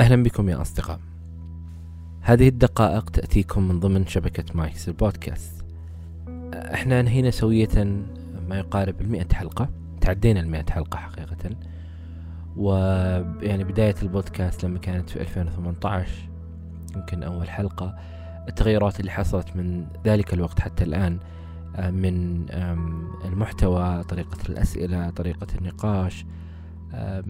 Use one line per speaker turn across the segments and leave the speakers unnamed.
أهلا بكم يا أصدقاء. هذه الدقائق تأتيكم من ضمن شبكة مايكس البودكاست. إحنا انهينا سوية ما يقارب المئة حلقة تعدينا المئة حلقة حقيقة. ويعني بداية البودكاست لما كانت في 2018 يمكن أول حلقة التغيرات اللي حصلت من ذلك الوقت حتى الآن من المحتوى طريقة الأسئلة طريقة النقاش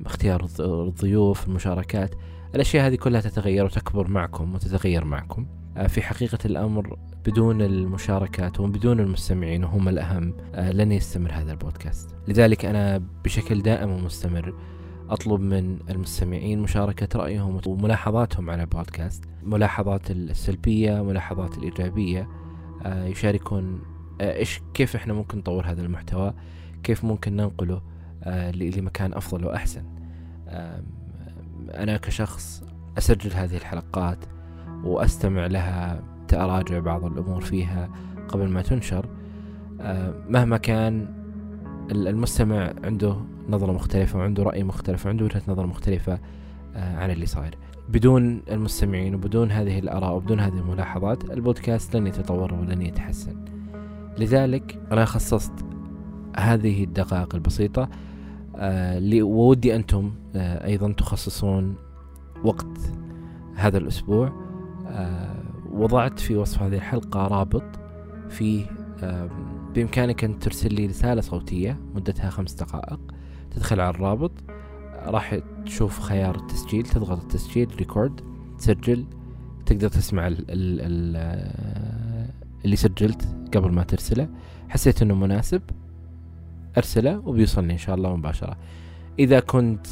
اختيار الضيوف المشاركات الأشياء هذه كلها تتغير وتكبر معكم وتتغير معكم. آه، في حقيقة الأمر بدون المشاركات وبدون المستمعين وهم الأهم آه، لن يستمر هذا البودكاست. لذلك أنا بشكل دائم ومستمر أطلب من المستمعين مشاركة رأيهم وملاحظاتهم على البودكاست. ملاحظات السلبية ملاحظات الإيجابية آه، يشاركون إيش كيف إحنا ممكن نطور هذا المحتوى؟ كيف ممكن ننقله؟ لمكان أفضل وأحسن. أنا كشخص أسجل هذه الحلقات وأستمع لها أراجع بعض الأمور فيها قبل ما تنشر. آه، مهما كان المستمع عنده نظرة مختلفة وعنده رأي مختلف وعنده وجهة نظر مختلفة آه، عن اللي صاير. بدون المستمعين وبدون هذه الآراء وبدون هذه الملاحظات البودكاست لن يتطور ولن يتحسن. لذلك أنا خصصت هذه الدقائق البسيطة آه وودي أنتم آه أيضا تخصصون وقت هذا الأسبوع. آه وضعت في وصف هذه الحلقة رابط فيه بإمكانك أن ترسل لي رسالة صوتية مدتها خمس دقائق تدخل على الرابط. راح تشوف خيار التسجيل تضغط التسجيل ريكورد تسجل تقدر تسمع ال ال ال آه، اللي سجلت قبل ما ترسله. حسيت إنه مناسب. أرسله وبيوصلني إن شاء الله مباشرة. إذا كنت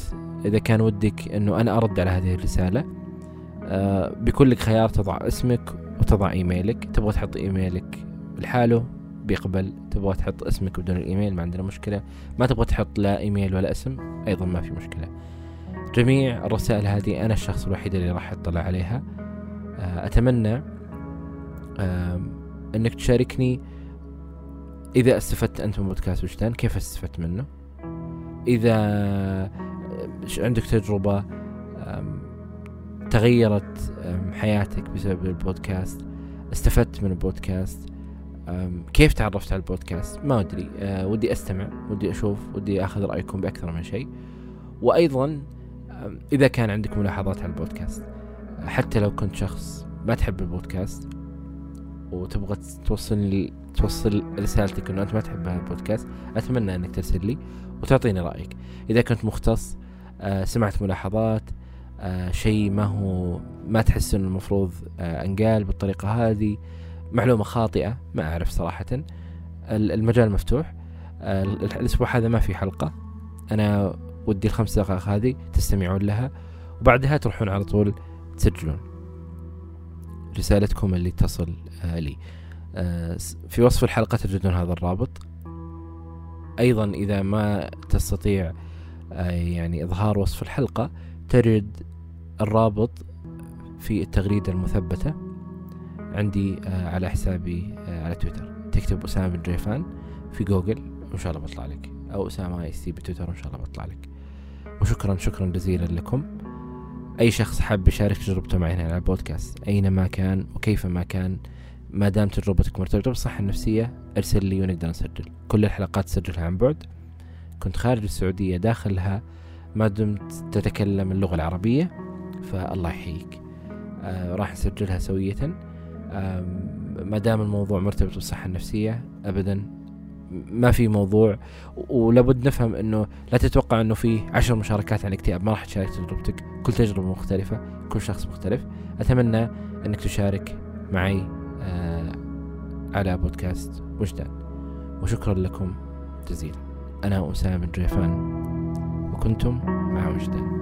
إذا كان ودك إنه أنا أرد على هذه الرسالة آه بيكون لك خيار تضع اسمك وتضع إيميلك. تبغى تحط إيميلك لحاله بيقبل. تبغى تحط اسمك بدون الإيميل ما عندنا مشكلة. ما تبغى تحط لا إيميل ولا اسم أيضا ما في مشكلة. جميع الرسائل هذه أنا الشخص الوحيد اللي راح أطلع عليها. آه أتمنى إنك تشاركني إذا استفدت أنت من بودكاست وجدان كيف استفدت منه؟ إذا عندك تجربة؟ تغيرت حياتك بسبب البودكاست؟ استفدت من البودكاست؟ كيف تعرفت على البودكاست؟ ما أدري. أه، ودي أستمع ودي أشوف ودي أخذ رأيكم بأكثر من شيء. وأيضا إذا كان عندك ملاحظات على البودكاست حتى لو كنت شخص ما تحب البودكاست وتبغى توصل توصل رسالتك إنه أنت ما تحب هذا البودكاست أتمنى إنك ترسل لي وتعطيني رأيك. إذا كنت مختص آه سمعت ملاحظات آه شيء ما هو ما تحس إنه المفروض آه أنقال بالطريقة هذه معلومة خاطئة ما أعرف صراحة. المجال مفتوح. الأسبوع هذا ما في حلقة. أنا ودي الخمس دقائق هذه تستمعون لها وبعدها تروحون على طول تسجلون. رسالتكم اللي تصل آه لي. آه في وصف الحلقة تجدون هذا الرابط. أيضا إذا ما تستطيع آه يعني إظهار وصف الحلقة تجد الرابط في التغريدة المثبتة عندي على حسابي على تويتر. تكتب أسامة بن جيفان في جوجل وإن شاء الله بطلع لك. أو أسامة AC بتويتر وإن شاء الله بطلع لك. وشكرا شكرا جزيلا لكم. أي شخص حاب يشارك تجربته معي هنا على البودكاست أينما كان وكيفما كان ما دام تجربتك مرتبطة بالصحة النفسية أرسل لي ونقدر نسجل. كل الحلقات تسجلها عن بعد. كنت خارج السعودية داخلها ما دمت تتكلم اللغة العربية فالله يحييك. آه راح نسجلها سوية. آه ما دام الموضوع مرتبط بالصحة النفسية أبدا ما في موضوع ولابد نفهم إنه لا تتوقع إنه في عشر مشاركات عن الاكتئاب ما راح تشارك تجربتك. كل تجربة مختلفة كل شخص مختلف. أتمنى إنك تشارك معي آه على بودكاست وجدان. وشكرا لكم جزيلا. أنا أسامة بن جيفان وكنتم مع وجدان.